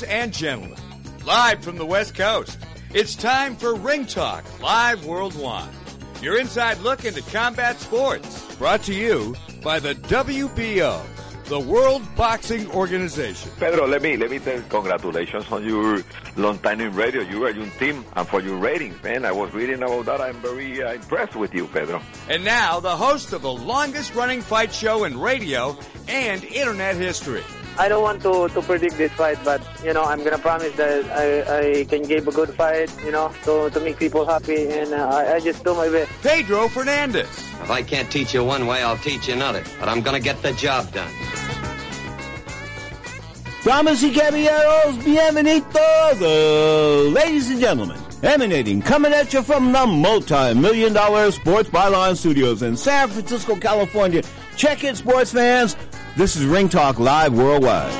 Ladies and gentlemen, live from the West Coast, it's time for Ring Talk Live Worldwide. Your inside look into combat sports, brought to you by the WBO, the World Boxing Organization. Pedro, let me let me tell you, congratulations on your long time in radio. You are your team and for your ratings, man. I was reading about that. I'm very uh, impressed with you, Pedro. And now, the host of the longest running fight show in radio and internet history. I don't want to, to predict this fight, but you know I'm gonna promise that I, I can give a good fight, you know, to, to make people happy, and uh, I, I just do my best. Pedro Fernandez. If I can't teach you one way, I'll teach you another. But I'm gonna get the job done. Damas y caballeros, bienvenidos, uh, ladies and gentlemen. Emanating, coming at you from the multi-million dollar Sports Byline Studios in San Francisco, California. Check it, sports fans. This is Ring Talk Live Worldwide.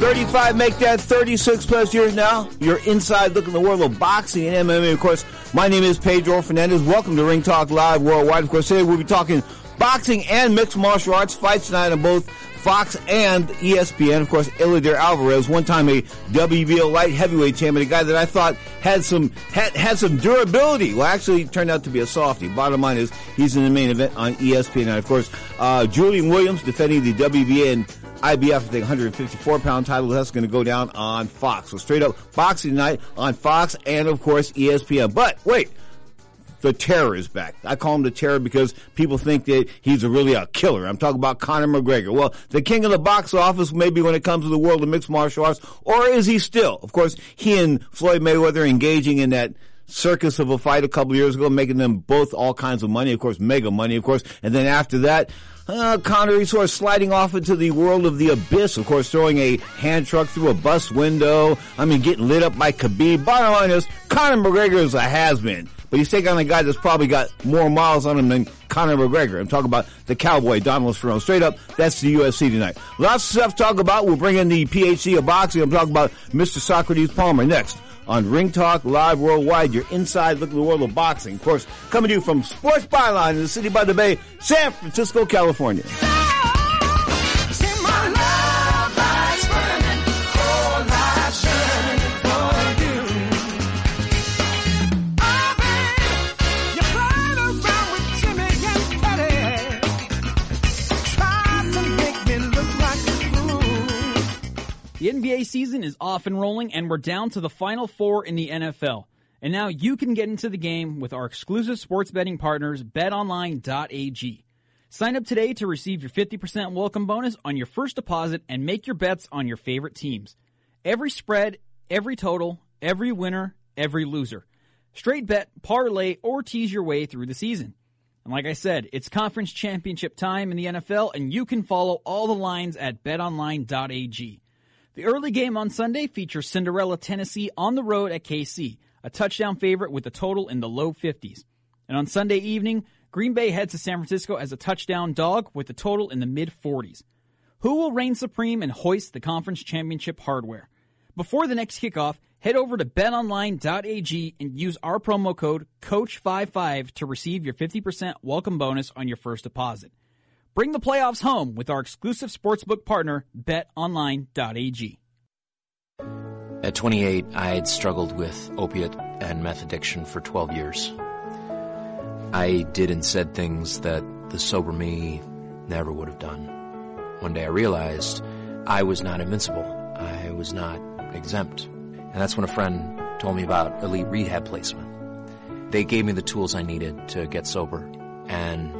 35 make that 36 plus years now. You're inside looking the world of boxing and MMA. Of course, my name is Pedro Fernandez. Welcome to Ring Talk Live Worldwide. Of course, today we'll be talking boxing and mixed martial arts fights tonight on both Fox and ESPN. Of course, Eleider Alvarez, one time a WBO light heavyweight champion, a guy that I thought had some had, had some durability. Well, actually, turned out to be a softie. Bottom line is he's in the main event on ESPN. And of course, uh, Julian Williams defending the WBA and IBF, the 154 pound title. That's going to go down on Fox. So straight up boxing tonight on Fox and of course ESPN. But wait the terror is back. I call him the terror because people think that he's really a killer. I'm talking about Conor McGregor. Well, the king of the box office, maybe when it comes to the world of mixed martial arts, or is he still? Of course, he and Floyd Mayweather engaging in that circus of a fight a couple years ago, making them both all kinds of money, of course, mega money, of course. And then after that, uh, Conor sort of sliding off into the world of the abyss, of course, throwing a hand truck through a bus window. I mean, getting lit up by Khabib. Bottom line is, Conor McGregor is a has-been. But he's taking on a guy that's probably got more miles on him than Conor McGregor. I'm talking about the cowboy, Donald Cerrone. Straight up, that's the UFC tonight. Lots of stuff to talk about. We'll bring in the PhD of boxing. I'm talking about Mr. Socrates Palmer next on Ring Talk Live Worldwide. You're inside look at the world of boxing. Of course, coming to you from Sports Byline in the city by the bay, San Francisco, California. NBA season is off and rolling, and we're down to the final four in the NFL. And now you can get into the game with our exclusive sports betting partners, betonline.ag. Sign up today to receive your 50% welcome bonus on your first deposit and make your bets on your favorite teams. Every spread, every total, every winner, every loser. Straight bet, parlay, or tease your way through the season. And like I said, it's conference championship time in the NFL, and you can follow all the lines at betonline.ag. The early game on Sunday features Cinderella, Tennessee on the road at KC, a touchdown favorite with a total in the low 50s. And on Sunday evening, Green Bay heads to San Francisco as a touchdown dog with a total in the mid 40s. Who will reign supreme and hoist the conference championship hardware? Before the next kickoff, head over to betonline.ag and use our promo code COACH55 to receive your 50% welcome bonus on your first deposit. Bring the playoffs home with our exclusive sportsbook partner, betonline.ag. At 28, I had struggled with opiate and meth addiction for 12 years. I did and said things that the sober me never would have done. One day I realized I was not invincible. I was not exempt. And that's when a friend told me about elite rehab placement. They gave me the tools I needed to get sober, and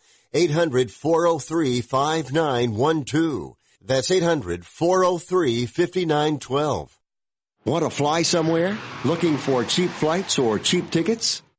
5912. 800 403 5912. 800 403 5912. That's 800 403 5912. Want to fly somewhere? Looking for cheap flights or cheap tickets?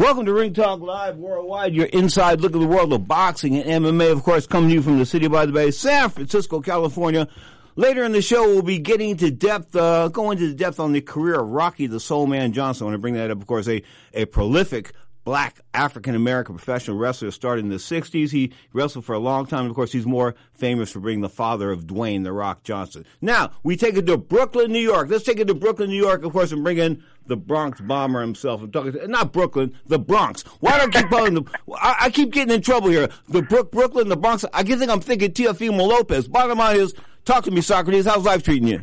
Welcome to Ring Talk Live Worldwide, your inside look at the world of boxing and MMA, of course, coming to you from the city by the bay, San Francisco, California. Later in the show, we'll be getting to depth, uh, going to depth on the career of Rocky the Soul Man Johnson. I want to bring that up, of course, a, a prolific black African American professional wrestler started in the 60s. He wrestled for a long time. Of course, he's more famous for being the father of Dwayne The Rock Johnson. Now, we take it to Brooklyn, New York. Let's take it to Brooklyn, New York, of course, and bring in the Bronx bomber himself. I'm talking, to, not Brooklyn, the Bronx. Why do I keep calling the, I, I keep getting in trouble here. The Brook, Brooklyn, the Bronx. I think I'm thinking Teofimo Lopez. Bottom line is, talk to me, Socrates. How's life treating you?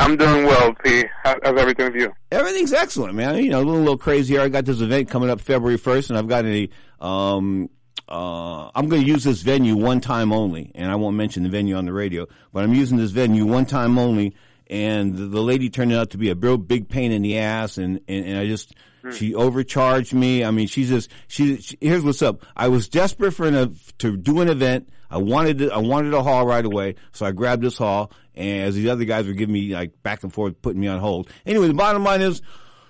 I'm doing well, P. How, how's everything with you? Everything's excellent, man. You know, a little, little crazy here. I got this event coming up February 1st, and I've got a, um, uh, I'm going to use this venue one time only, and I won't mention the venue on the radio, but I'm using this venue one time only, and the, the lady turned out to be a real big pain in the ass, and, and, and I just, she overcharged me. I mean, she's just, she, she, here's what's up. I was desperate for an, to do an event. I wanted to, I wanted a hall right away, so I grabbed this hall, and as these other guys were giving me like back and forth, putting me on hold. Anyway, the bottom line is,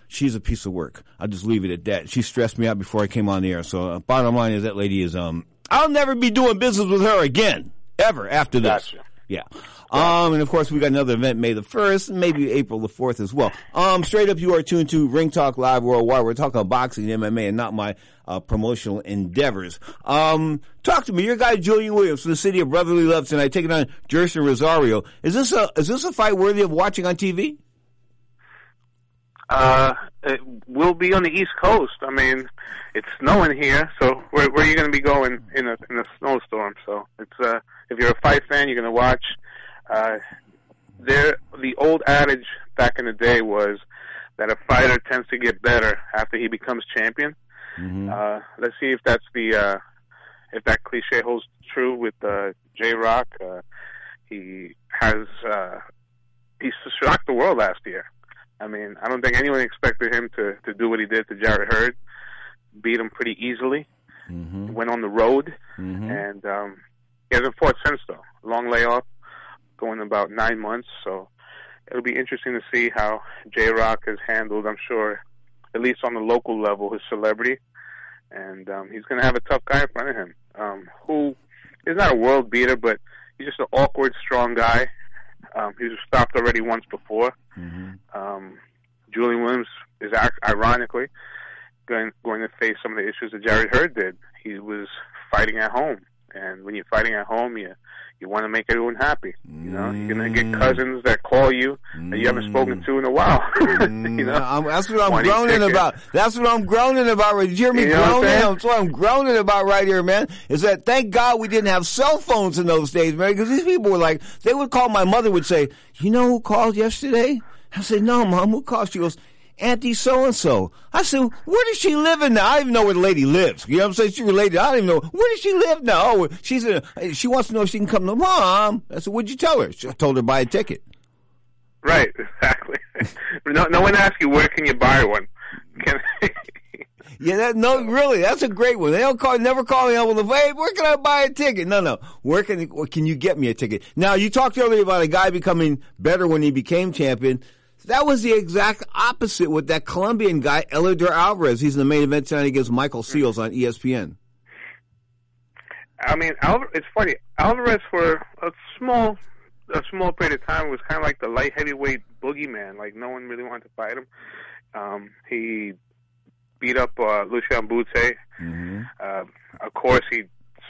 she's a piece of work. I'll just leave it at that. She stressed me out before I came on the air. So uh, bottom line is that lady is, um, I'll never be doing business with her again, ever after this. Gotcha. Yeah. Um, and of course we got another event May the 1st, maybe April the 4th as well. Um, straight up you are tuned to Ring Talk Live Worldwide. We're talking boxing, MMA, and not my, uh, promotional endeavors. Um, talk to me. Your guy Julian Williams from the city of Brotherly Love tonight, taking on Jeison Rosario. Is this a, is this a fight worthy of watching on TV? Uh, it will be on the East Coast. I mean, it's snowing here, so where, where are you going to be going in a in a snowstorm? So it's uh, if you're a fight fan, you're going to watch. Uh, there, the old adage back in the day was that a fighter tends to get better after he becomes champion. Mm-hmm. Uh, let's see if that's the uh, if that cliche holds true with uh, J Rock. Uh, he has uh, he shocked the world last year. I mean, I don't think anyone expected him to to do what he did to Jarrett Hurd. Beat him pretty easily. Mm-hmm. Went on the road, Mm-hmm. and um, he hasn't fought since though. Long layoff, going about nine months. So it'll be interesting to see how J Rock has handled. I'm sure, at least on the local level, his celebrity, and um, he's going to have a tough guy in front of him, um, who is not a world beater, but he's just an awkward, strong guy. Um, he was stopped already once before. Mm-hmm. Um, Julian Williams is ironically going going to face some of the issues that Jarrett Hurd did. He was fighting at home, And when you're fighting at home, you you want to make everyone happy. You know, you're gonna get mm. cousins that call you that you haven't spoken mm. to in a while. you know, mm, I'm, that's what I'm groaning about. That's what I'm groaning about. Right? Did you hear me You know what I'm groaning? That's what I'm groaning about right here, man. Is that thank God we didn't have cell phones in those days, man. Because these people were like, they would call. My mother would say, "You know who called yesterday?" I said, "No, mom. Who called?" She goes. Auntie so and so. I said, where does she live in now? I don't even know where the lady lives. You know what I'm saying? She related. I don't even know where does she live now. Oh, she's in. A, she wants to know if she can come to mom. I said, what'd you tell her? She I told her to buy a ticket. right? Exactly. no, no one asks you where can you buy one. Can, Yeah, that no, really, that's a great one. They don't call, never call me up with, "Hey, where can I buy a ticket?" No, no, where can can you get me a ticket? Now, you talked earlier about a guy becoming better when he became champion. That was the exact opposite with that Colombian guy, Eleider Alvarez. He's in the main event tonight against Michael Seals on ESPN. I mean, it's funny. Alvarez for a small, a small period of time was kind of like the light heavyweight boogeyman. Like no one really wanted to fight him. Um, he beat up uh, Lucian Bute. Uh, of course, he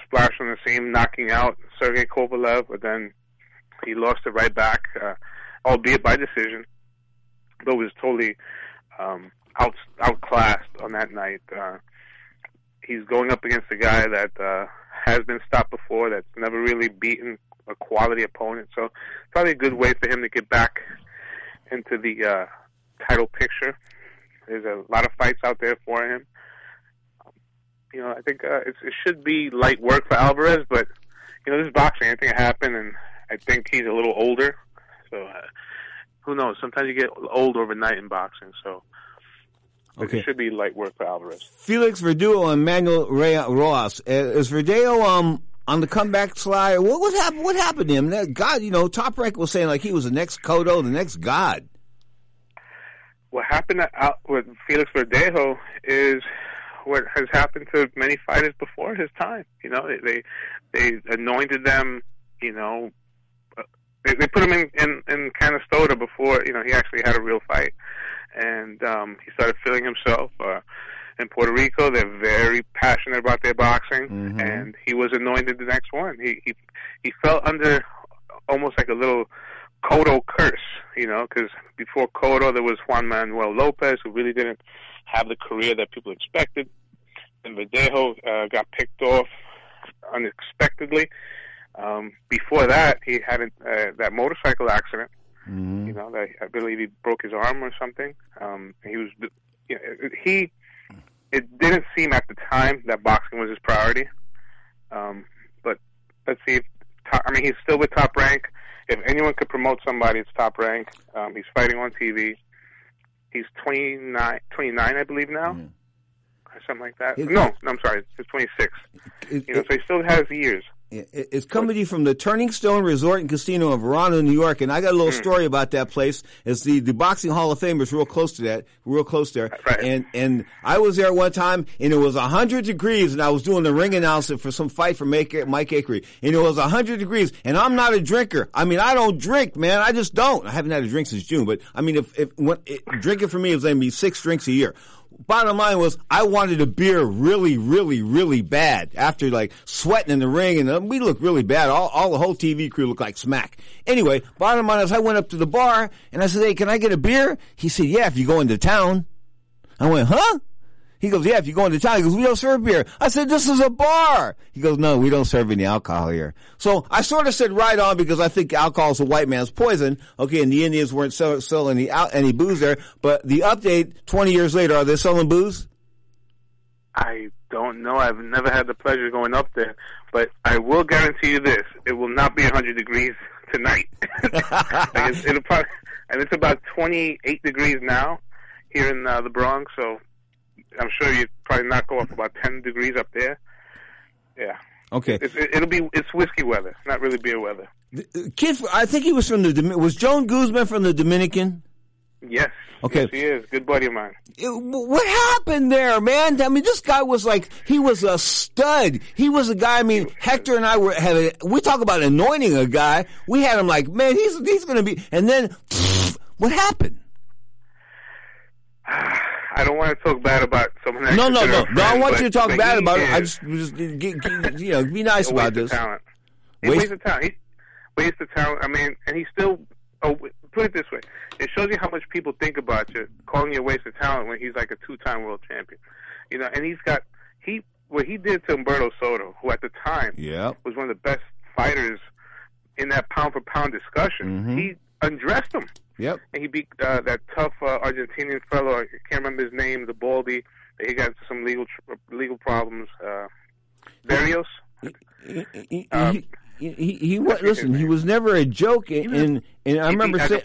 splashed on the scene, knocking out Sergey Kovalev, but then he lost it right back, uh, albeit by decision. But was totally um, out outclassed on that night. Uh, he's going up against a guy that uh, has been stopped before, that's never really beaten a quality opponent. So probably a good way for him to get back into the uh, title picture. There's a lot of fights out there for him. You know, I think uh, it's, it should be light work for Alvarez, but you know, this is boxing. Anything can happen, and I think he's a little older. So uh, who knows? Sometimes you get old overnight in boxing. So Okay. it should be light work for Alvarez. Felix Verdugo and Manuel Rey- Rojas. Uh, Is Verdugo um on the comeback slide? What what happened? What happened to him? That God, you know, Top Rank was saying like he was the next Cotto, the next God. what happened to, Al- with Felix Verdejo is what has happened to many fighters before his time. You know, they they, they anointed them. You know, they, they put him in in, in Canastota before you know he actually had a real fight, and um, he started feeling himself. Uh, in Puerto Rico, they're very passionate about their boxing, and he was anointed the next one. He he he fell under almost like a little Cotto curse, you know, because before Cotto there was Juan Manuel Lopez, who really didn't have the career that people expected. And Verdejo uh, got picked off unexpectedly. Um, before that, he had a, uh, that motorcycle accident. You know, that I believe he broke his arm or something. Um, he was, you know, he. It didn't seem at the time that boxing was his priority. Um, but let's see. If, top, I mean, he's still with Top Rank. If anyone could promote somebody, it's Top Rank. Um, he's fighting on TV. He's 29, 29 I believe now, or something like that. It- no, no, I'm sorry, he's 26. you know, so he still has years. It- It's coming to you from the Turning Stone Resort and Casino in Verona, New York, and I got a little mm. story about that place. It's the the Boxing Hall of Fame is real close to that, real close there. And and I was there one time, and it was hundred degrees, and I was doing the ring announcement for some fight for Mike, Mike Acri, and it was hundred degrees, and I'm not a drinker. I mean, I don't drink, man. I just don't. I haven't had a drink since June, but I mean, if if when, it, drinking for me is going to be six drinks a year. Bottom line was, I wanted a beer really, really, really bad. After like sweating in the ring, and uh, we looked really bad. All, all the whole TV crew looked like smack. Anyway, bottom line is, I went up to the bar and I said, "Hey, can I get a beer?" He said, "Yeah, if you go into town." I went, "Huh?" He goes, "Yeah, if you go into town." He goes, "We don't serve beer." I said, "This is a bar." He goes, "No, we don't serve any alcohol here." So I sort of said right on because I think alcohol is a white man's poison. Okay, and the Indians weren't sell, selling any any booze there. But the update twenty years later, are they selling booze? I don't know. I've never had the pleasure of going up there, but I will guarantee you this: it will not be 100 degrees tonight. like it's, it'll probably, and it's about 28 degrees now here in uh, the Bronx. So I'm sure you'd probably not go up about 10 degrees up there. Yeah, Okay, it's, it, it'll be it's whiskey weather, not really beer weather. Uh, kid, I think he was from the was Joan Guzman from the Dominican. Yes. Okay. Yes, he is. Good buddy of mine. Uh, it- what happened there, man? I mean, this guy was like, he was a stud. He was a guy. I mean, Hector and I were having we talk about anointing a guy. We had him like, man, he's he's going to be. And then, what happened? I don't want to talk bad about someone. No, no, no, a no. I friend, want you to talk bad about it. I just, just get, get, you know, be nice about waste of this. talent. Waste- of talent. He wastes of talent. I mean, and he still. Oh, put it this way: it shows you how much people think about you, calling you a waste of talent when he's like a two-time world champion. You know, and he's got he what he did to Humberto Soto, who at the time Yeah. was one of the best fighters in that pound for pound discussion. Mhm. He undressed him. Yep. And he beat uh, that tough uh, Argentinian fellow. I can't remember his name. The Baldy. He got into some legal tr- legal problems. Uh, Barrios. He, Um, he, he, he, he was, listen, he was never a joke. And, and, and I remember saying,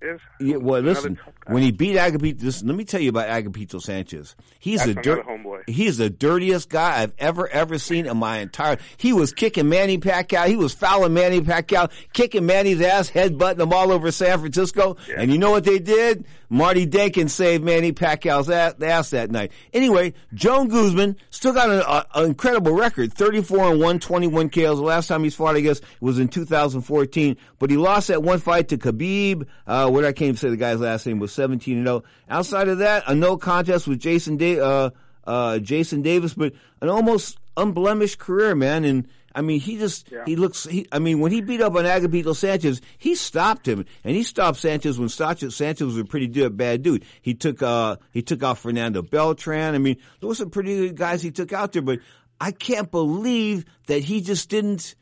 Sanchez. Yeah, well, listen. When he beat Agapito, listen, let me tell you about Agapito Sanchez. He's That's the dirt. homeboy. He's the dirtiest guy I've ever ever seen in my entire. He was kicking Manny Pacquiao. He was fouling Manny Pacquiao, kicking Manny's ass, headbutting him all over San Francisco. And you know what they did? Marty Denkin saved Manny Pacquiao's ass, ass that night. Anyway, Joan Guzman still got an, an incredible record: thirty-four and one, twenty-one KOs. The last time he's fought, I guess, was in 2014. But he lost that one fight to Khabib. Uh, what I came to say the guy's last name was 17 and 0. Outside of that, a no contest with Jason da- uh, uh, Jason Davis, but an almost unblemished career, man. And I mean, he just he looks. He, I mean, when he beat up on Agapito Sanchez, he stopped him, and he stopped Sanchez when Sanchez, Sanchez was a pretty good, bad dude. He took uh he took out Fernando Beltran. I mean, there were some pretty good guys he took out there, but I can't believe that he just didn't.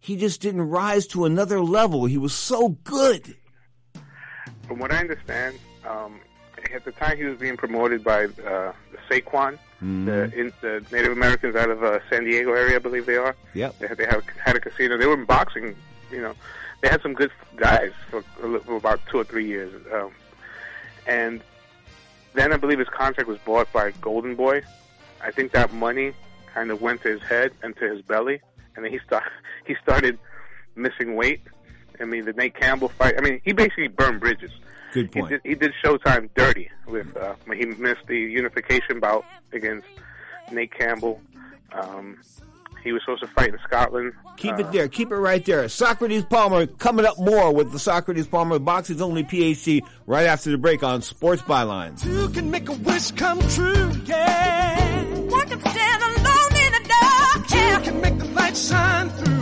He just didn't rise to another level. He was so good. From what I understand, um, at the time he was being promoted by uh, the Sycuan, Mm-hmm. the, in, the Native Americans out of uh, San Diego area, I believe they are. Yep. They had, they had, had a casino. They were in boxing. You know, they had some good guys for, for about two or three years. Um, and then I believe his contract was bought by Golden Boy. I think that money kind of went to his head and to his belly, and then he start he started missing weight. I mean, the Nate Campbell fight. I mean, he basically burned bridges. Good He did, he did Showtime dirty with uh, when he missed the unification bout against Nate Campbell. Um, he was supposed to fight in Scotland. Keep Uh, it there. Keep it right there. Socrates Palmer coming up more with the Socrates Palmer Boxing's only PhD right after the break on Sports Bylines. You can make a wish come true, yeah. One can stand alone in the dark, yeah. Two can make the light shine through.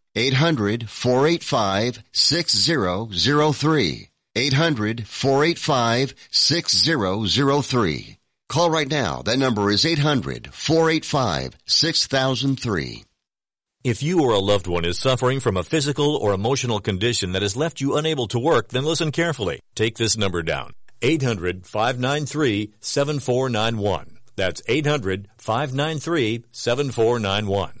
800 485 6003. 800 485 6003. Call right now. That number is 800 485 6003. If you or a loved one is suffering from a physical or emotional condition that has left you unable to work, then listen carefully. Take this number down. 800-593-7491. That's 800-593-7491.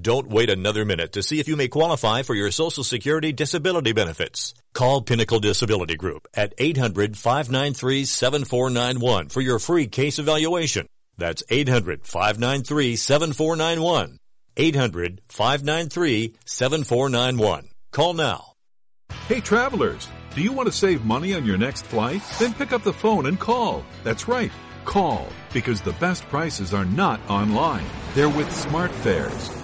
Don't wait another minute to see if you may qualify for your Social Security disability benefits. Call Pinnacle Disability Group at 800-593-7491 for your free case evaluation. That's 800-593-7491. 800-593-7491. Call now. Hey travelers, do you want to save money on your next flight? Then pick up the phone and call. That's right, call, because the best prices are not online. They're with SmartFares.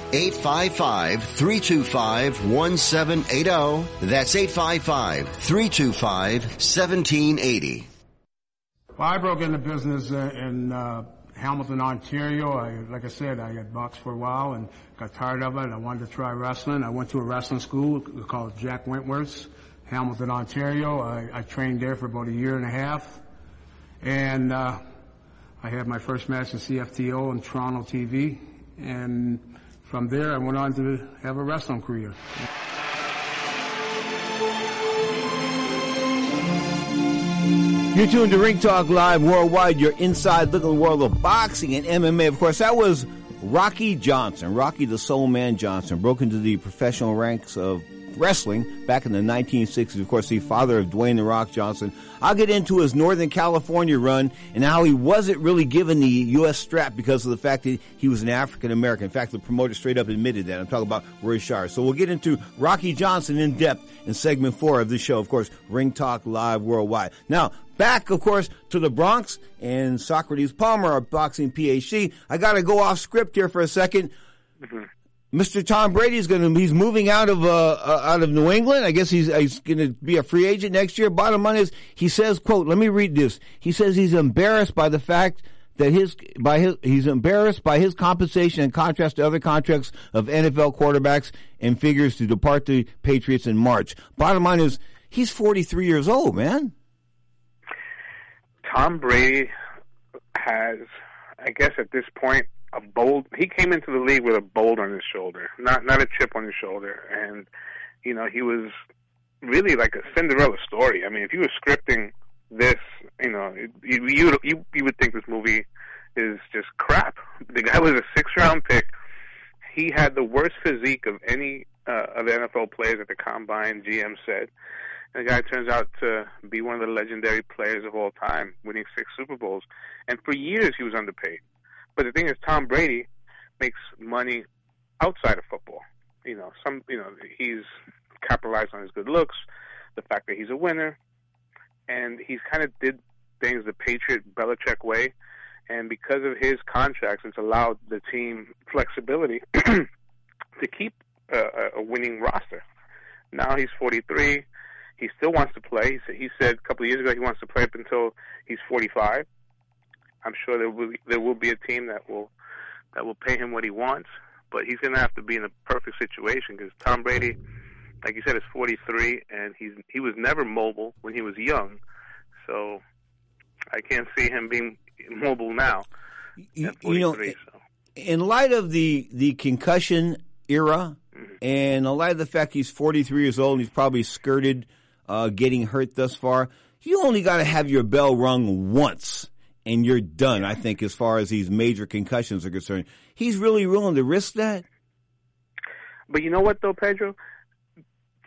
855 325 1780. That's 855 325 1780. Well, I broke into business uh, in uh, Hamilton, Ontario. I, like I said, I had boxed for a while and got tired of it. I wanted to try wrestling. I went to a wrestling school called Jack Wentworth's, Hamilton, Ontario. I, I trained there for about a year and a half. And uh, I had my first match in CFTO on Toronto TV. And from there, I went on to have a wrestling career. You're tuned to Ring Talk Live Worldwide. You're inside looking at the world of boxing and MMA. Of course, that was Rocky Johnson. Rocky the Soul Man Johnson broke into the professional ranks of wrestling back in the 1960s. Of course, the father of Dwayne The Rock Johnson. I'll get into his Northern California run and how he wasn't really given the U.S. strap because of the fact that he was an African American. In fact, the promoter straight up admitted that. I'm talking about Roy Shire. So we'll get into Rocky Johnson in depth in segment four of this show. Of course, Ring Talk Live Worldwide. Now, back, of course, to the Bronx and Socrates Palmer, our boxing PhD. I got to go off script here for a 2nd Mm-hmm. Mr. Tom Brady is going to he's moving out of uh, uh, out of New England. I guess he's he's going to be a free agent next year. Bottom line is he says, "quote Let me read this." He says he's embarrassed by the fact that his by his he's embarrassed by his compensation in contrast to other contracts of NFL quarterbacks and figures to depart the Patriots in March. Bottom line is he's 43 years old, man. Tom Brady has, I guess, at this point, a bold. He came into the league with a bold on his shoulder, not not a chip on his shoulder, and you know he was really like a Cinderella story. I mean, if you were scripting this, you know, you you you, would think this movie is just crap. The guy was a six round pick. He had the worst physique of any uh, of the NFL players at the combine. GM said. And the guy turns out to be one of the legendary players of all time, winning six Super Bowls. And for years he was underpaid. But the thing is, Tom Brady makes money outside of football. You know, some you know he's capitalized on his good looks, the fact that he's a winner, and he's kind of did things the Patriot Belichick way. And because of his contracts, it's allowed the team flexibility to keep a, a winning roster. Now he's 43. He still wants to play. He said, he said a couple of years ago he wants to play up until he's 45. I'm sure there will there will be a team that will that will pay him what he wants, but he's going to have to be in a perfect situation because Tom Brady, like you said, is 43 and he's he was never mobile when he was young, so I can't see him being mobile now. You, you know, in light of the the concussion era, and in light of the fact he's 43 years old and he's probably skirted uh, getting hurt thus far, you only got to have your bell rung once and you're done. I think as far as these major concussions are concerned, he's really willing to risk that. But you know what, though, Pedro?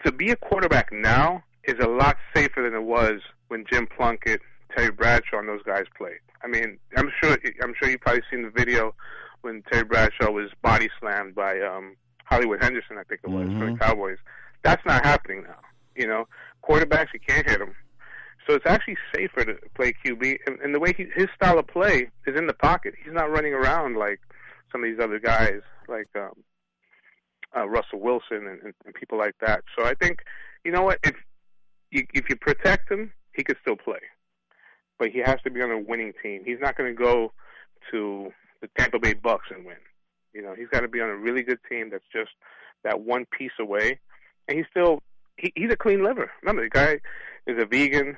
To be a quarterback now is a lot safer than it was when Jim Plunkett, Terry Bradshaw, and those guys played. I mean, I'm sure I'm sure you've probably seen the video when Terry Bradshaw was body slammed by um, Hollywood Henderson, I think it was, for the Cowboys. That's not happening now. You know, quarterbacks you can't hit them. So it's actually safer to play QB, and, and the way he, his style of play is in the pocket. He's not running around like some of these other guys, like um, uh, Russell Wilson and, and, and people like that. So I think, you know what, if you, if you protect him, he could still play, but he has to be on a winning team. He's not going to go to the Tampa Bay Bucks and win. You know, he's got to be on a really good team that's just that one piece away, and he's still he, he's a clean liver. Remember, the guy is a vegan.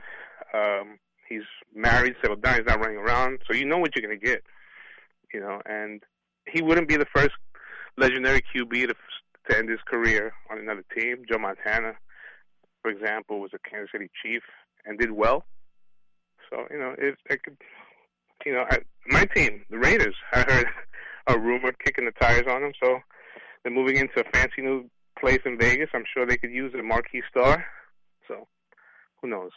Um, he's married, settled down. He's not running around, so you know what you're going to get. You know, and he wouldn't be the first legendary QB to to end his career on another team. Joe Montana, for example, was a Kansas City Chief, and did well. So you know, it, it could, you know, I, my team, the Raiders, I heard a rumor kicking the tires on them. So they're moving into a fancy new place in Vegas. I'm sure they could use a marquee star. Who knows?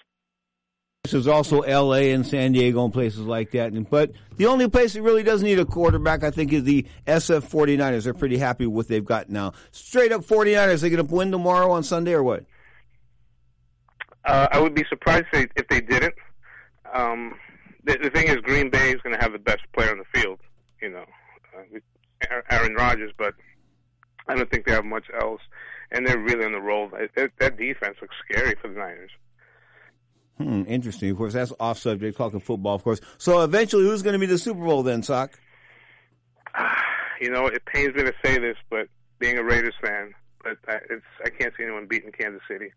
There's also L.A. and San Diego and places like that. And, but the only place that really doesn't need a quarterback, I think, is the SF 49ers. They're pretty happy with what they've got now. Straight up 49ers, they going to win tomorrow on Sunday or what? Uh, I would be surprised if they, didn't. Um, the, the thing is, Green Bay is going to have the best player on the field, you know, uh, Aaron Rodgers, but I don't think they have much else. And they're really on the roll. That, that defense looks scary for the Niners. Hmm, interesting. Of course, that's off subject, talking football, of course. So eventually, who's going to be the Super Bowl then, Sock? You know, it pains me to say this, but being a Raiders fan, but I, it's I can't see anyone beating Kansas City.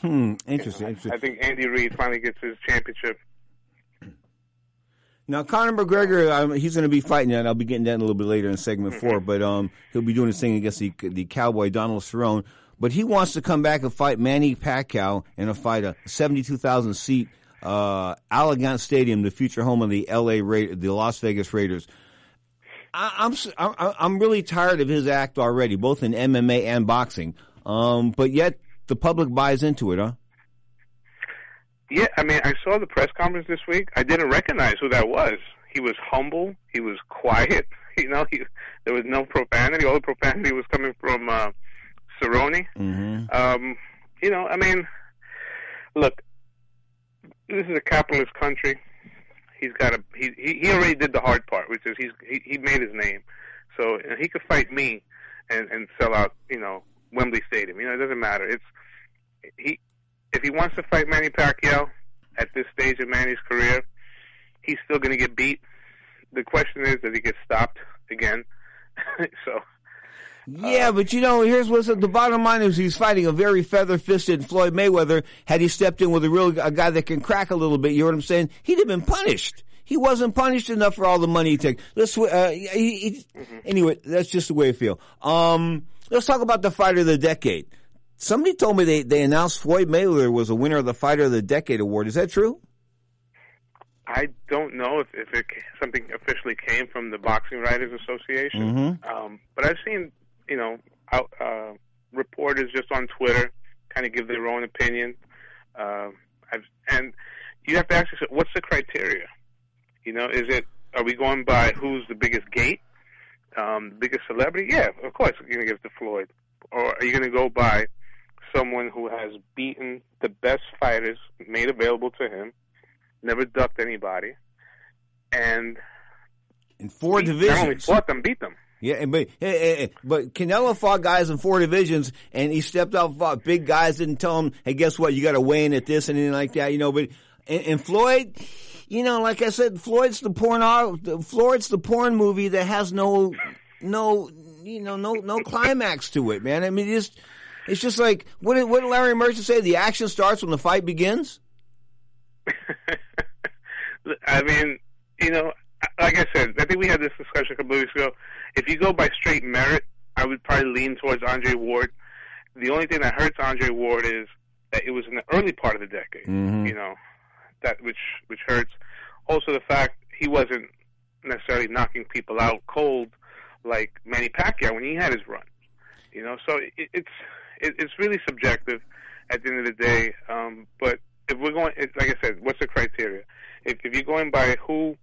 Hmm, interesting. interesting. I think Andy Reid finally gets his championship. Now, Conor McGregor, um, he's going to be fighting, and I'll be getting that a little bit later in segment Mm-hmm. four. But um, he'll be doing his thing against the the Cowboy Donald Cerrone. But he wants to come back and fight Manny Pacquiao in a fight, a seventy-two thousand seat uh, Allegiant Stadium, the future home of the L.A. Ra- the Las Vegas Raiders. I, I'm s- I'm I'm really tired of his act already, both in MMA and boxing. Um, but yet the public buys into it, huh? Yeah, I mean, I saw the press conference this week. I didn't recognize who that was. He was humble. He was quiet. You know, he, there was no profanity. All the profanity was coming from uh, Cerrone. Mm-hmm. Um, you know, I mean, look, this is a capitalist country. He's got a he he already did the hard part, which is he's he, he made his name. So he could fight me and and sell out, you know, Wembley Stadium. You know, it doesn't matter. It's he if he wants to fight Manny Pacquiao at this stage of Manny's career, he's still going to get beat. The question is, does he get stopped again? so Yeah, but you know, here's what's the bottom line is he's fighting a very feather-fisted Floyd Mayweather. Had he stepped in with a real a guy that can crack a little bit, you know what I'm saying? He'd have been punished. He wasn't punished enough for all the money he took. Let's uh, he, he, anyway. That's just the way I feel. Um, let's talk about the fighter of the decade. Somebody told me they they announced Floyd Mayweather was a winner of the Fighter of the Decade award. Is that true? I don't know if if it, something officially came from the Boxing Writers Association, Mhm. um, but I've seen you know out, uh, reporters just on Twitter kind of give their own opinion. Uh, I've, and you have to ask yourself, what's the criteria? You know, is it are we going by who's the biggest gate, um, the biggest celebrity? Yeah, of course you're going to give it to Floyd, or are you going to go by someone who has beaten the best fighters made available to him, never ducked anybody, and in four beat- divisions. Not only fought them, beat them. Yeah, but but Canelo fought guys in four divisions, and he stepped out, fought big guys, didn't tell him, "Hey, guess what? You got to weigh in at this and anything like that." You know, but and, and Floyd, you know, like I said, Floyd's the porn. Floyd's the porn movie that has no, no, you know, no, no climax to it, man. I mean, it's it's just like what did, what did Larry Merchant say? The action starts when the fight begins. I mean, you know, like I said, I think we had this discussion a couple of weeks ago. If you go by straight merit, I would probably lean towards Andre Ward. The only thing that hurts Andre Ward is that it was in the early part of the decade. Mhm. You know, that which which hurts. Also, the fact he wasn't necessarily knocking people out cold like Manny Pacquiao when he had his run. You know, so it, it's it, it's really subjective at the end of the day. Um, but if we're going, it's, like I said, what's the criteria? If, if you're going by who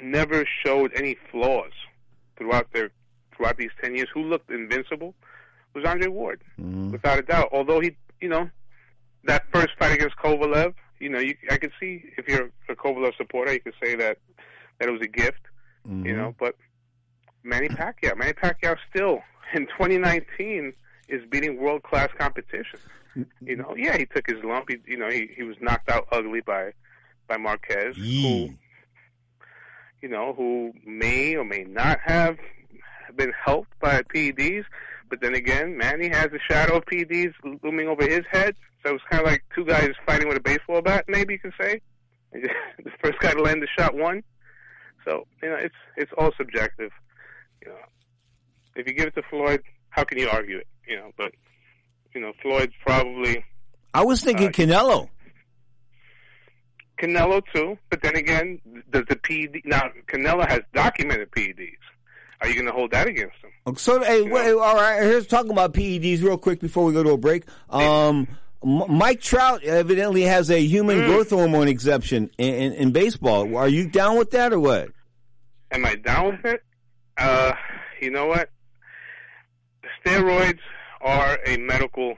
never showed any flaws throughout their throughout these ten years, who looked invincible, was Andre Ward, mm-hmm. without a doubt. Although he, you know, that first fight against Kovalev, you know, you, I could see if you're a Kovalev supporter, you could say that that it was a gift, you mm-hmm. know. But Manny Pacquiao, Manny Pacquiao still in 2019 is beating world class competition. You know, yeah, he took his lump. He, you know, he he was knocked out ugly by by Marquez, who you know, who may or may not have been helped by PEDs. But then again, Manny has a shadow of PEDs looming over his head. So it's kind of like two guys fighting with a baseball bat, maybe you can say. the first guy to land the shot won. So, you know, it's it's all subjective. You know, if you give it to Floyd, how can you argue it? You know, but you know, Floyd's probably I was thinking Uh, Canelo. Canelo too, but then again, does the PED now? Canelo has documented PEDs. Are you going to hold that against him? So, hey, wait, all right. Here's talking about PEDs real quick before we go to a break. Um, Mike Trout evidently has a human Mm. growth hormone exemption in, in, in baseball. Are you down with that or what? Am I down with it? Uh, you know what? Steroids are a medical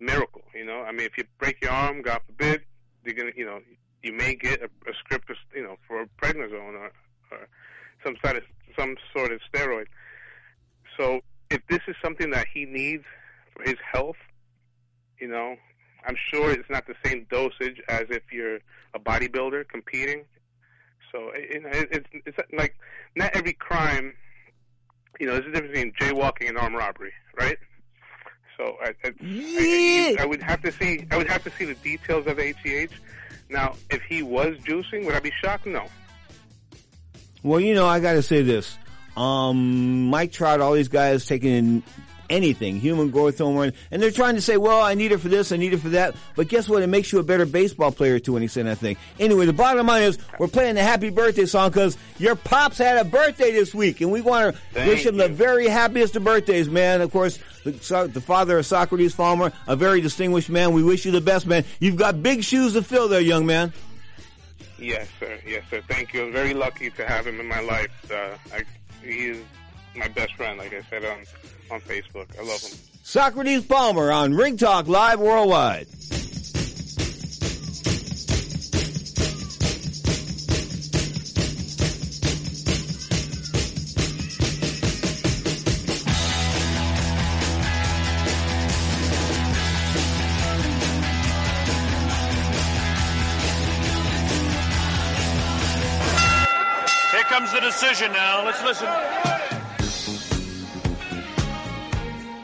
miracle. You know, I mean, if you break your arm, God forbid, you're gonna, you know, you may get a, a script, of, you know, for prednisone or, or some sort of some sort of steroid. So, if this is something that he needs for his health, you know, I'm sure it's not the same dosage as if you're a bodybuilder competing. So it, it, it's it's like not every crime, you know, there's a difference between jaywalking and armed robbery, right? So I, I, I, I would have to see I would have to see the details of HGH. Now, if he was juicing, would I be shocked? No. Well, you know, I got to say this. Um, Mike Trout, all these guys taking anything, human growth hormone, and they're trying to say, well, I need it for this, I need it for that. But guess what? It makes you a better baseball player to an extent, I think. Anyway, the bottom line is we're playing the happy birthday song because your pops had a birthday this week, and we want to wish him the very happiest of birthdays, man. Of course, the, so- the father of Socrates Palmer, a very distinguished man. We wish you the best, man. You've got big shoes to fill there, young man. Yes, sir. Yes, sir. Thank you. I'm very lucky to have him in my life. Uh, I, he is my best friend, like I said on on Facebook. I love him. Socrates Palmer on Ring Talk Live Worldwide. Here comes the decision now. Let's listen.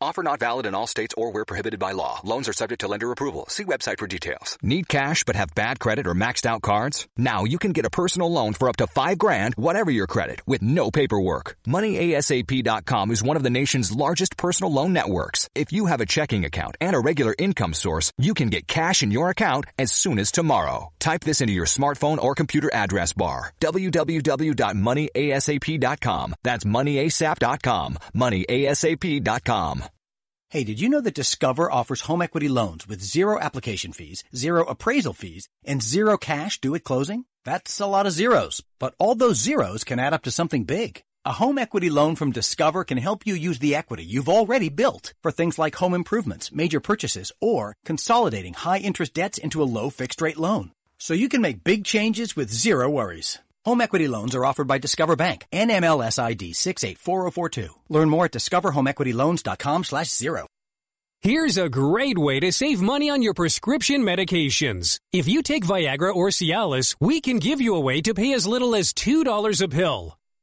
Offer not valid in all states or where prohibited by law. Loans are subject to lender approval. See website for details. Need cash but have bad credit or maxed out cards? Now you can get a personal loan for up to five grand, whatever your credit, with no paperwork. MoneyASAP.com is one of the nation's largest personal loan networks. If you have a checking account and a regular income source, you can get cash in your account as soon as tomorrow. Type this into your smartphone or computer address bar. www.moneyasap.com. That's moneyasap.com. Moneyasap.com. Hey, did you know that Discover offers home equity loans with zero application fees, zero appraisal fees, and zero cash due at closing? That's a lot of zeros, but all those zeros can add up to something big. A home equity loan from Discover can help you use the equity you've already built for things like home improvements, major purchases, or consolidating high interest debts into a low fixed rate loan. So you can make big changes with zero worries. Home equity loans are offered by Discover Bank, NMLS ID 684042. Learn more at discoverhomeequityloans.com slash zero. Here's a great way to save money on your prescription medications. If you take Viagra or Cialis, we can give you a way to pay as little as $2 a pill.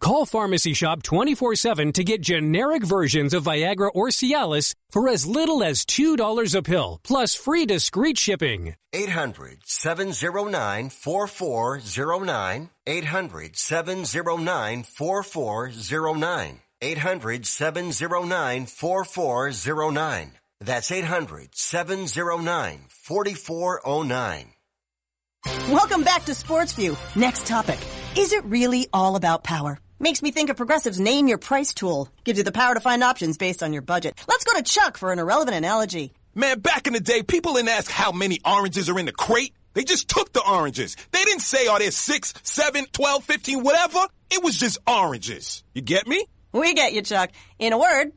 Call Pharmacy Shop 24-7 to get generic versions of Viagra or Cialis for as little as $2 a pill, plus free discreet shipping. 800 709 4409. 800 709 4409. 800 709 4409. That's 800 709 4409. Welcome back to Sports View. Next topic. Is it really all about power? Makes me think of Progressive's Name Your Price tool. Gives you the power to find options based on your budget. Let's go to Chuck for an irrelevant analogy. Man, back in the day, people didn't ask how many oranges are in the crate. They just took the oranges. They didn't say, are there 6, 7, 12, 15, whatever. It was just oranges. You get me? We get you, Chuck. In a word,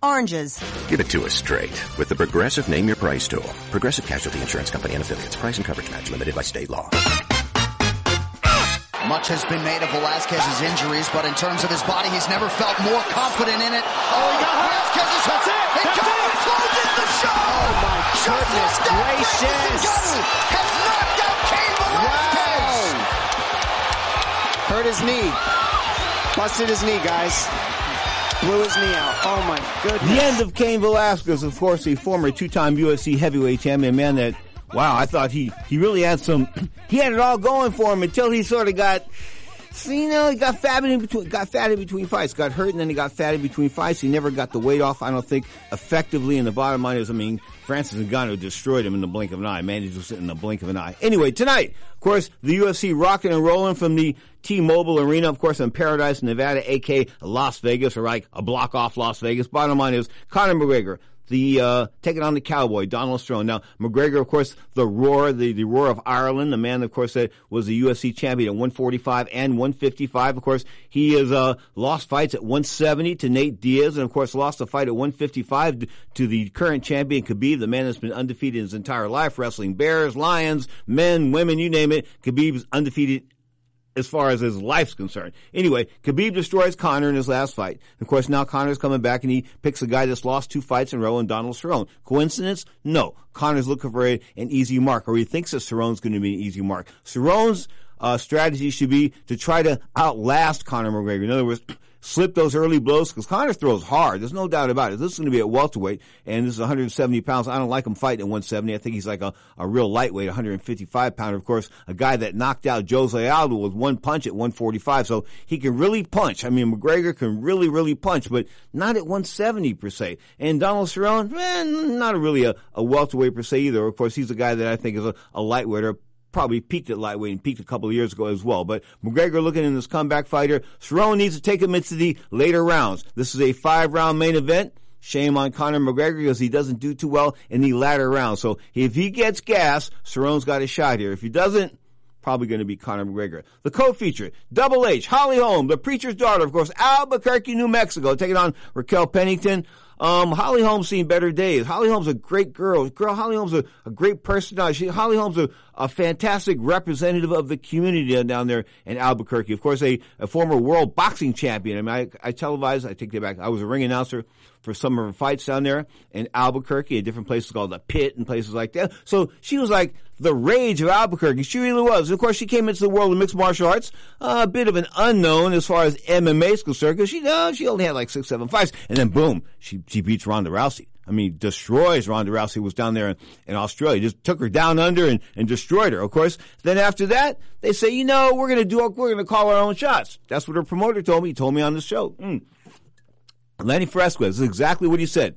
oranges. Give it to us straight with the Progressive Name Your Price tool. Progressive Casualty Insurance Company and affiliates. Price and coverage match limited by state law. Much has been made of Velasquez's injuries, but in terms of his body, he's never felt more confident in it. Oh, he got Velasquez is That's it. It That's it. closes the show. Oh my goodness gracious! Has knocked out Cain Velasquez. Wow. Hurt his knee. Busted his knee, guys. Blew his knee out. Oh my goodness. The end of Cain Velasquez, of course, the former two-time UFC heavyweight champion, a man that wow, I thought he, he really had some, he had it all going for him until he sort of got, see, you know, he got fat in between, got fat in between fights, got hurt, and then he got fat in between fights. He never got the weight off, I don't think, effectively. And the bottom line is, I mean, Francis Ngannou destroyed him in the blink of an eye. Managed to sit in the blink of an eye. Anyway, tonight, of course, the UFC rocking and rolling from the T-Mobile Arena, of course, in Paradise, Nevada, aka Las Vegas, or like a block off Las Vegas. Bottom line is, Conor McGregor, the uh, taking on the cowboy Donald Cerrone. Now McGregor, of course, the roar, the, the roar of Ireland, the man, of course, that was the UFC champion at 145 and 155. Of course, he has uh, lost fights at 170 to Nate Diaz, and of course, lost a fight at 155 to the current champion Khabib, the man that's been undefeated his entire life, wrestling bears, lions, men, women, you name it. Khabib's undefeated as far as his life's concerned. Anyway, Khabib destroys Conor in his last fight. Of course, now Conor's coming back and he picks a guy that's lost two fights in a row in Donald Cerrone. Coincidence? No. Conor's looking for a, an easy mark, or he thinks that Cerrone's going to be an easy mark. Cerrone's uh, strategy should be to try to outlast Conor McGregor. In other words, slip those early blows because Conor throws hard. There's no doubt about it. This is going to be at welterweight, and this is 170 pounds. I don't like him fighting at 170. I think he's like a, a real lightweight, 155 pounder. Of course, a guy that knocked out Jose Aldo with one punch at 145, so he can really punch. I mean, McGregor can really, really punch, but not at 170 per se. And Donald Cerrone, eh, not really a, a welterweight per se either. Of course, he's a guy that I think is a, a lightweight or probably peaked at lightweight and peaked a couple of years ago as well. But McGregor looking in this comeback fighter. Cerrone needs to take him into the later rounds. This is a five round main event. Shame on Conor McGregor because he doesn't do too well in the latter rounds. So if he gets gas, Cerrone's got a shot here. If he doesn't, probably going to be Conor McGregor. The co-feature, Double H, Holly Holm, the preacher's daughter, of course, Albuquerque, New Mexico, taking on Raquel Pennington. Um, Holly Holmes seen better days. Holly Holmes a great girl. Girl, Holly Holmes a, a great personality. Holly Holmes a, a fantastic representative of the community down there in Albuquerque. Of course, a, a former world boxing champion. I mean, I, I televised, I take that back. I was a ring announcer for some of her fights down there in Albuquerque, at different places called the Pit and places like that. So she was like the rage of Albuquerque. She really was. Of course, she came into the world of mixed martial arts, a bit of an unknown as far as MMA is she, uh, she only had like six, seven fights. And then boom, she, she beats Ronda Rousey. I mean, destroys Ronda Rousey was down there in, in Australia. Just took her down under and, and destroyed her. Of course, then after that, they say, you know, we're going to do, we're going to call our own shots. That's what her promoter told me. He told me on the show. Mm. Lenny this is exactly what he said.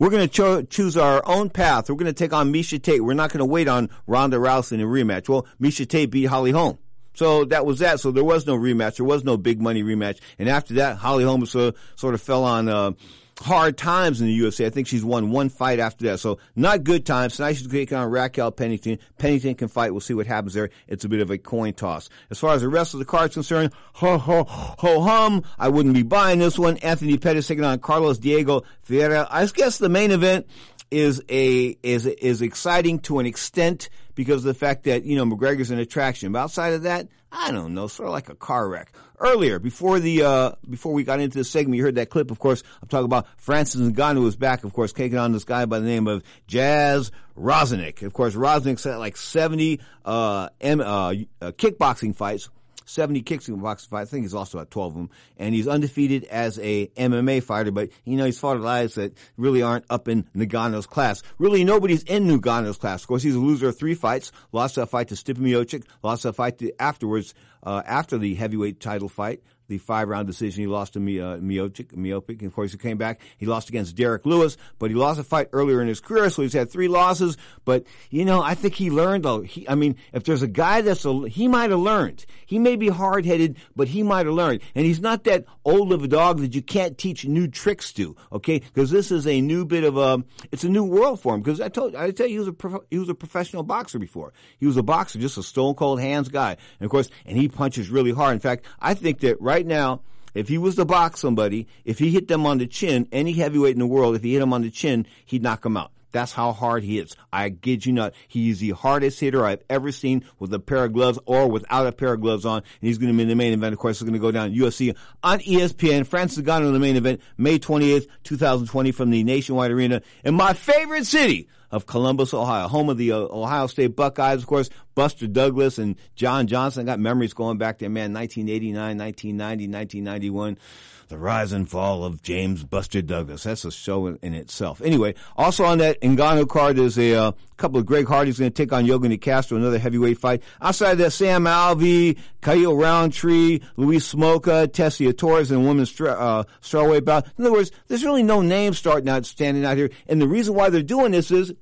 We're going to cho- choose our own path. We're going to take on Miesha Tate. We're not going to wait on Ronda Rousey in a rematch. Well, Miesha Tate beat Holly Holm. So that was that. So there was no rematch. There was no big money rematch. And after that, Holly Holm uh, sort of fell on, uh, hard times in the UFC. I think she's won one fight after that. So not good times. Tonight she's taking on Raquel Pennington. Pennington can fight. We'll see what happens there. It's a bit of a coin toss. As far as the rest of the card's concerned, ho ho ho hum. I wouldn't be buying this one. Anthony Pettis taking on Carlos Diego Ferreira. I guess the main event is a is is exciting to an extent because of the fact that you know McGregor's an attraction. But outside of that, I don't know, sort of like a car wreck. Earlier, before the uh, before we got into the segment, you heard that clip. Of course, I'm talking about Francis Ngannou is back. Of course, taking on this guy by the name of Jazz Roznick. Of course, Roznick's had like 70 uh, M, uh, uh, kickboxing fights 70 kicks in boxing fights. I think he's also at 12 of them. And he's undefeated as a MMA fighter, but you know, he's fought guys that really aren't up in Ngannou's class. Really, nobody's in Ngannou's class. Of course, he's a loser of three fights. Lost that fight to Stipe Miocic. Lost that fight to, afterwards, uh, after the heavyweight title fight the five round decision. He lost to Mi- uh, Miocic, Miocic. Of course, he came back. He lost against Derrick Lewis, but he lost a fight earlier in his career, so he's had three losses. But you know, I think he learned though. He, I mean, if there's a guy that's a, he might have learned. He may be hard headed, but he might have learned. And he's not that old of a dog that you can't teach new tricks to. Okay, because this is a new bit of a it's a new world for him. Because I told I tell you, he was a he was a professional boxer before. He was a boxer, just a stone cold hands guy. And of course, and he punches really hard. In fact, I think that right now. If he was to box somebody, if he hit them on the chin, any heavyweight in the world, if he hit him on the chin, he'd knock him out. That's how hard he hits. I kid you not. He is the hardest hitter I've ever seen with a pair of gloves or without a pair of gloves on. And he's going to be in the main event. Of course, it's going to go down UFC on ESPN. Francis Ngannou in the main event, May 28th, 2020 from the Nationwide Arena in my favorite city of Columbus, Ohio, home of the uh, Ohio State Buckeyes. Of course, Buster Douglas and John Johnson. I got memories going back there, man, 1989, 1990, 1991 the rise and fall of James Buster Douglas. That's a show in, in itself. Anyway, also on that Ngannou card is a uh, couple of Greg Hardy's going to take on Yorgan Castro, another heavyweight fight. Outside of that, Sam Alvey, Khalil Rountree, Luis Smolka, Tecia Torres, and women's uh, strawweight bout. In other words, there's really no names starting out, standing out here. And the reason why they're doing this is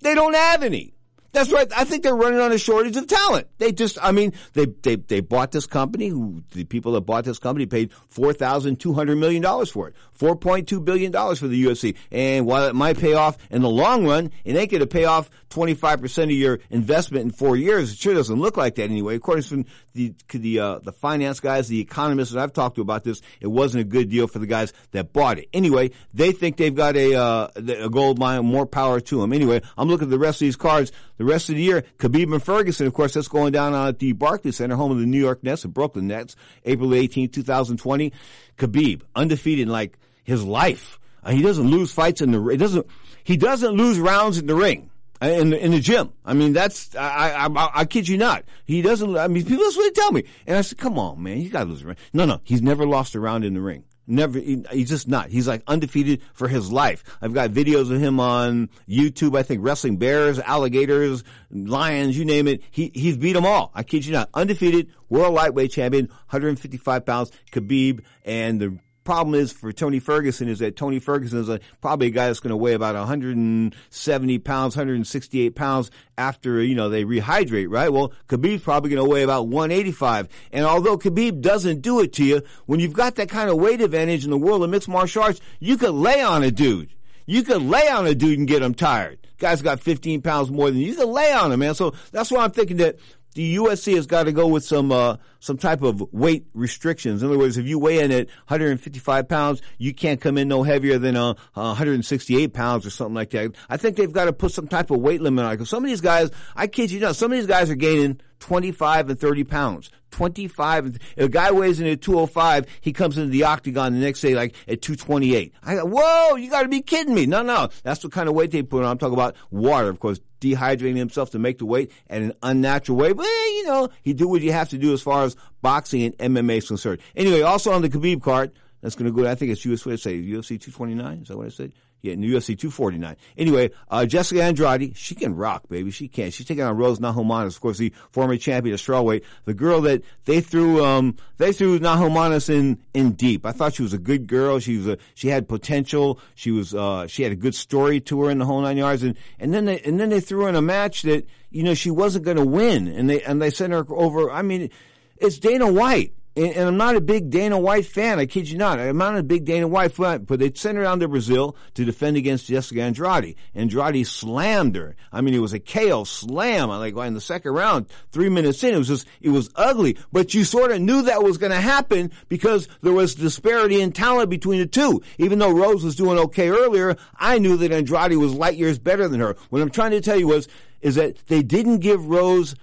they don't have any. That's right. I think they're running on a shortage of talent. They just, I mean, they, they, they bought this company. The people that bought this company paid $4,200 million for it. $4.2 billion for the UFC. And while it might pay off in the long run, it ain't going to pay off 25% of your investment in four years. It sure doesn't look like that anyway. According to the, the, uh, the finance guys, the economists that I've talked to about this, it wasn't a good deal for the guys that bought it. Anyway, they think they've got a, uh, a gold mine, more power to them. Anyway, I'm looking at the rest of these cards. The rest of the year, Khabib and Ferguson, of course, that's going down at the Barclays Center, home of the New York Nets and Brooklyn Nets, April 18, 2020. Khabib, undefeated in like his life. Uh, he doesn't lose fights in the, it doesn't, he doesn't lose rounds in the ring. uh, In the, in the gym. I mean, that's, I, I, I, I kid you not. He doesn't, I mean, people, that's what they tell me. And I said, come on, man, you gotta lose a round. No, no, he's never lost a round in the ring. Never, he, he's just not. He's like undefeated for his life. I've got videos of him on YouTube. I think wrestling bears, alligators, lions, you name it. He he's beat them all. I kid you not. Undefeated world lightweight champion, 155 pounds, Khabib, and the problem is for Tony Ferguson is that Tony Ferguson is a, probably a guy that's going to weigh about 170 pounds, 168 pounds after, you know, they rehydrate, right? Well, Khabib's probably going to weigh about 185. And although Khabib doesn't do it to you, when you've got that kind of weight advantage in the world of mixed martial arts, you could lay on a dude. You could lay on a dude and get him tired. Guy's got 15 pounds more than you. You could lay on him, man. So that's why I'm thinking that the UFC has got to go with some uh, some type of weight restrictions. In other words, if you weigh in at 155 pounds, you can't come in no heavier than uh, 168 pounds or something like that. I think they've got to put some type of weight limit on it. Because some of these guys, I kid you not, some of these guys are gaining 25 and 30 pounds. 25. If a guy weighs in at 205, he comes into the octagon the next day like at 228. I go, whoa, you gotta be kidding me. No, no. That's the kind of weight they put on. I'm talking about water, of course, dehydrating himself to make the weight at an unnatural way. But, eh, you know, he do what you have to do as far as boxing and MMA is concerned. Anyway, also on the Khabib card, that's going to go, I think it's UFC, say, UFC 229? Is that what I said? Yeah, in the UFC 249. Anyway, uh, Jessica Andrade, she can rock, baby. She can. She's taking on Rose Namajunas, of course, the former champion of strawweight. The girl that they threw, um, they threw Namajunas in, in deep. I thought she was a good girl. She was a, she had potential. She was, uh, she had a good story to her in the whole nine yards. And, and then they, and then they threw in a match that, you know, she wasn't going to win. And they, and they sent her over. I mean, it's Dana White and, and, I'm not a big Dana White fan. I kid you not. I'm not a big Dana White fan, but they sent her down to Brazil to defend against Jessica Andrade. Andrade slammed her. I mean, it was a KO slam. I like in the second round, three minutes in, it was just, it was ugly. But you sort of knew that was going to happen because there was disparity in talent between the two. Even though Rose was doing okay earlier, I knew that Andrade was light years better than her. What I'm trying to tell you was, is that they didn't give Rose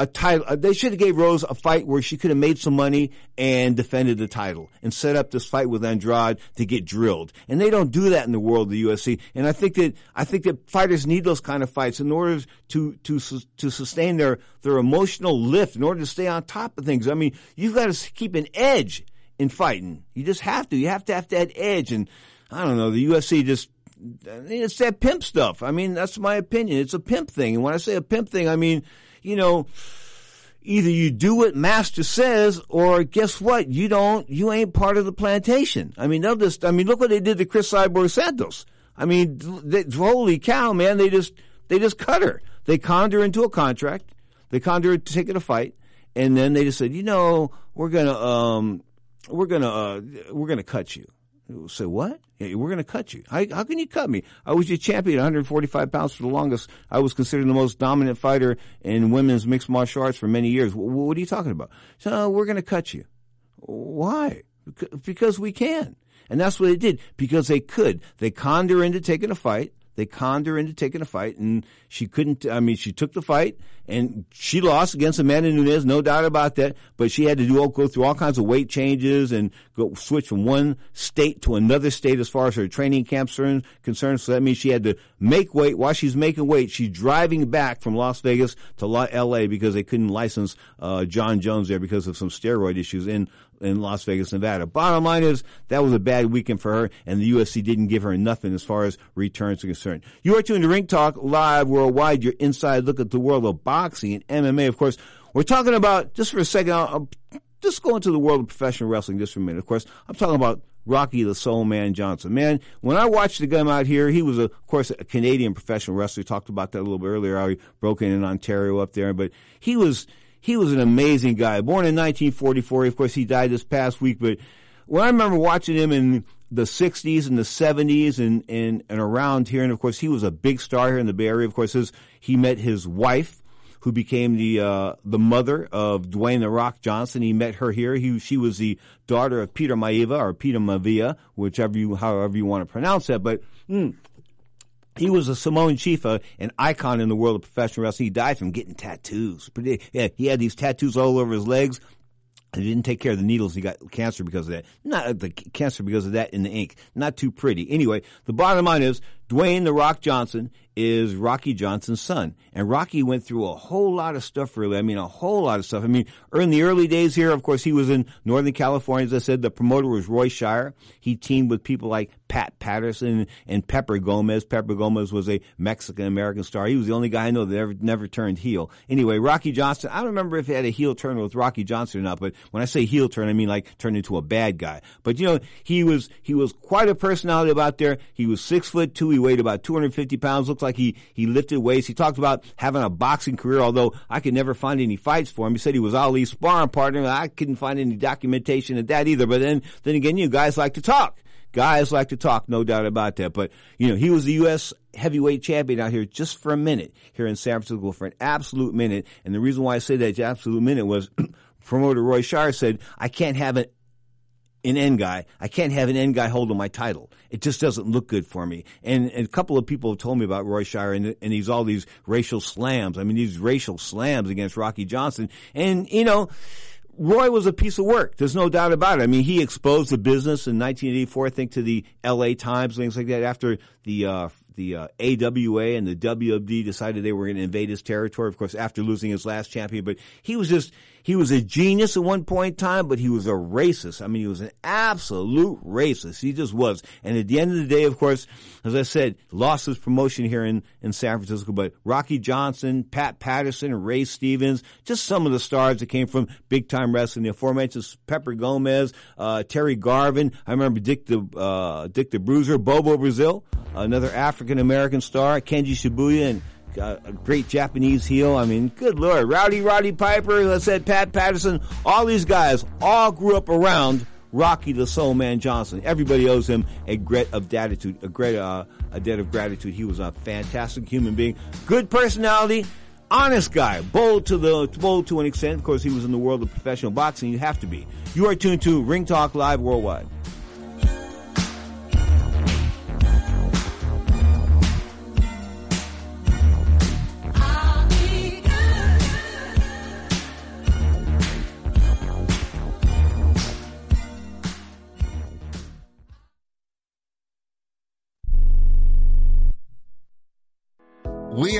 a title. uh, They should have gave Rose a fight where she could have made some money and defended the title and set up this fight with Andrade to get drilled. And they don't do that in the world of the UFC. And I think that I think that fighters need those kind of fights in order to to to sustain their their emotional lift, in order to stay on top of things. I mean, you've got to keep an edge in fighting. You just have to. You have to have that edge. And I don't know. The UFC just it's that pimp stuff. I mean, that's my opinion. It's a pimp thing. And when I say a pimp thing, I mean, you know, either you do what master says or guess what? You don't, you ain't part of the plantation. I mean, they'll just, I mean, look what they did to Cris Cyborg Santos. I mean, they, holy cow, man, they just, they just cut her. They conned her into a contract. They conned her to take it a fight. And then they just said, you know, we're gonna, um, we're gonna, uh, we're gonna cut you. Say what? Yeah, we're going to cut you. How, can you cut me? I was your champion, 145 pounds for the longest. I was considered the most dominant fighter in women's mixed martial arts for many years. What, what are you talking about? So oh, we're going to cut you. Why? Because we can. And that's what they did. Because they could. They conned her into taking a fight. They conned her into taking a fight, and she couldn't. I mean, she took the fight, and she lost against Amanda Nunes, no doubt about that. But she had to do all go through all kinds of weight changes and go switch from one state to another state as far as her training camps are concerned. So that means she had to make weight while she's making weight. She's driving back from Las Vegas to L.A. because they couldn't license uh, Jon Jones there because of some steroid issues in in Las Vegas, Nevada. Bottom line is that was a bad weekend for her, and the UFC didn't give her nothing as far as returns are concerned. You are tuned to Ring Talk live worldwide. Your inside look at the world of boxing and MMA. Of course, we're talking about just for a second. I'll just go into the world of professional wrestling just for a minute. Of course, I'm talking about Rocky the Soul Man Johnson. Man, when I watched the guy out here, he was, a, of course, a Canadian professional wrestler. We talked about that a little bit earlier, how he broke in in Ontario up there. But he was he was an amazing guy. Born in 1944. Of course, he died this past week. But when I remember watching him in the 60s and the 70s and, and, and around here, and of course, he was a big star here in the Bay Area. Of course, his, he met his wife, who became the uh, the mother of Dwayne the Rock Johnson. He met her here. He she was the daughter of Peter Maiva or Peter Mavia, whichever you however you want to pronounce that. But mm, he was a Samoan chief, uh, an icon in the world of professional wrestling. He died from getting tattoos. Yeah, he had these tattoos all over his legs. He didn't take care of the needles. He got cancer because of that. Not the cancer because of that in the ink. Not too pretty. Anyway, the bottom line is Dwayne The Rock Johnson is Rocky Johnson's son. And Rocky went through a whole lot of stuff, really. I mean, a whole lot of stuff. I mean, in the early days here, of course, he was in Northern California. As I said, the promoter was Roy Shire. He teamed with people like Pat Patterson and Pepper Gomez. Pepper Gomez was a Mexican American star. He was the only guy I know that ever never turned heel. Anyway, Rocky Johnson, I don't remember if he had a heel turn with Rocky Johnson or not, but when I say heel turn, I mean like turned into a bad guy. But you know, he was, he was quite a personality about there. He was six foot two. He weighed about 250 pounds. Looks like he, he lifted weights. He talked about having a boxing career, although I could never find any fights for him. He said he was Ali's sparring partner. I couldn't find any documentation of that either. But then, then again, you guys like to talk. Guys like to talk, no doubt about that. But, you know, he was the U.S. heavyweight champion out here just for a minute here in San Francisco for an absolute minute. And the reason why I say that absolute minute was promoter Roy Shire said, I can't have an an end guy. I can't have an end guy holding my title. It just doesn't look good for me. And, and a couple of people have told me about Roy Shire and, and he's all these racial slams. I mean, these racial slams against Rocky Johnson. And, you know, Roy was a piece of work. There's no doubt about it. I mean, he exposed the business in 1984, I think, to the L.A. Times, things like that. After the uh, the uh, AWA and the WWD decided they were going to invade his territory. Of course, after losing his last champion, but he was just he was a genius at one point in time, but he was a racist. I mean, he was an absolute racist. He just was. And at the end of the day, of course, as I said, lost his promotion here in, in San Francisco, but Rocky Johnson, Pat Patterson, Ray Stevens, just some of the stars that came from big time wrestling. The aforementioned Pepper Gomez, uh, Terry Garvin. I remember Dick the, uh, Dick the Bruiser, Bobo Brazil, another African American star, Kenji Shibuya, and a great Japanese heel. I mean, good lord, Rowdy Roddy Piper, let's say Pat Patterson, all these guys all grew up around Rocky the Soul Man Johnson. Everybody owes him a debt of gratitude, a great uh, a debt of gratitude. He was a fantastic human being, good personality, honest guy, bold to the bold to an extent. Of course, he was in the world of professional boxing. You have to be. You are tuned to Ring Talk Live Worldwide.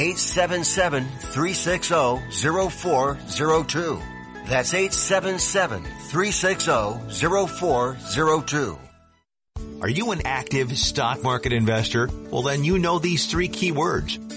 877-360-0402. That's 877-360-0402. Are you an active stock market investor? Well, then you know these three key words.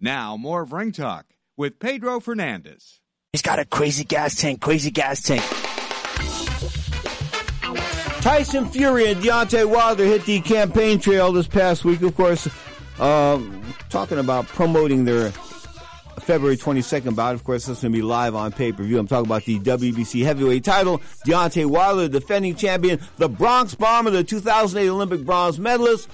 Now, more of Ring Talk with Pedro Fernandez. He's got a crazy gas tank, crazy gas tank. Tyson Fury and Deontay Wilder hit the campaign trail this past week, of course, um, talking about promoting their February 22nd bout. Of course, this is going to be live on pay-per-view. I'm talking about the WBC heavyweight title. Deontay Wilder, defending champion, the Bronze Bomber, the 2008 Olympic bronze medalist.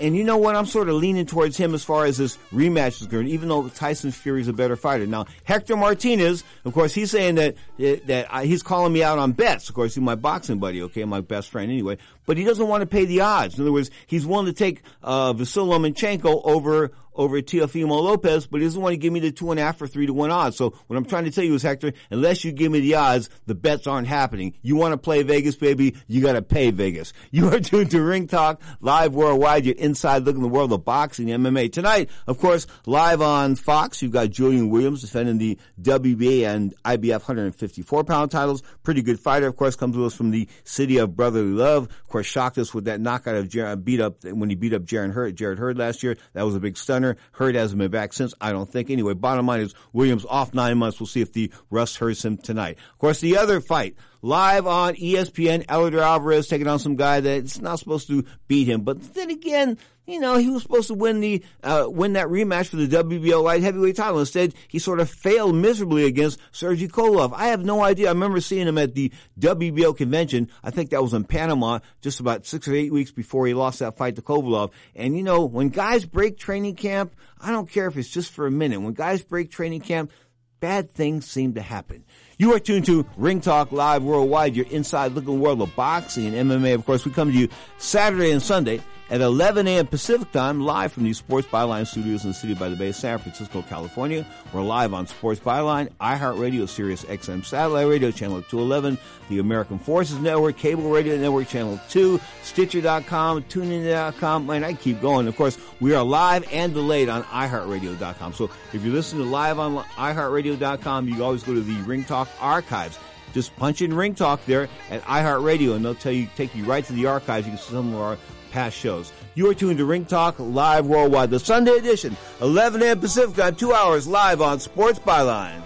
And you know what? I'm sort of leaning towards him as far as this rematch is concerned, even though Tyson Fury is a better fighter. Now, Hector Martinez, of course, he's saying that that I, he's calling me out on bets. Of course, he's my boxing buddy, okay, my best friend anyway. But he doesn't want to pay the odds. In other words, he's willing to take uh, Vasyl Lomachenko over over Teofimo Lopez, but he doesn't want to give me the two and a half or three to one odds. So what I'm trying to tell you is, Hector, unless you give me the odds, the bets aren't happening. You want to play Vegas, baby? You got to pay Vegas. You are tuned to Ring Talk live worldwide. You're inside looking the world of boxing MMA tonight. Of course, live on Fox, you've got Julian Williams defending the WBA and IBF 154 pound titles. Pretty good fighter, of course, comes to us from the city of brotherly love. Of course, shocked us with that knockout of Jer- beat up when he beat up Jarrett Hurd, Jarrett Hurd last year. That was a big stunner. Hurd hasn't been back since. I don't think. Anyway, bottom line is Williams off nine months. We'll see if the rust hurts him tonight. Of course, the other fight live on ESPN, Eleider Alvarez taking on some guy that's not supposed to beat him. But then again, you know, he was supposed to win the uh, win that rematch for the WBO light heavyweight title. Instead, he sort of failed miserably against Sergey Kovalev. I have no idea. I remember seeing him at the WBO convention. I think that was in Panama, just about six or eight weeks before he lost that fight to Kovalev. And you know, when guys break training camp, I don't care if it's just for a minute. When guys break training camp, bad things seem to happen. You are tuned to Ring Talk Live Worldwide, your inside looking world of boxing and MMA. Of course, we come to you Saturday and Sunday at 11 a.m. Pacific time, live from the Sports Byline studios in the city by the Bay, San Francisco, California. We're live on Sports Byline, iHeartRadio, Sirius XM Satellite Radio, Channel 211, the American Forces Network, Cable Radio Network, Channel 2, Stitcher.com, TuneIn.com, and I keep going. Of course, we are live and delayed on iHeartRadio.com. So if you're listening to live on iHeartRadio.com, you always go to the Ring Talk archives. Just punch in Ring Talk there at iHeartRadio, and they'll tell you, take you right to the archives. You can see some of our past shows. You are tuned to Ring Talk Live Worldwide, the Sunday edition, 11 a.m. Pacific time, two hours live on Sports Byline.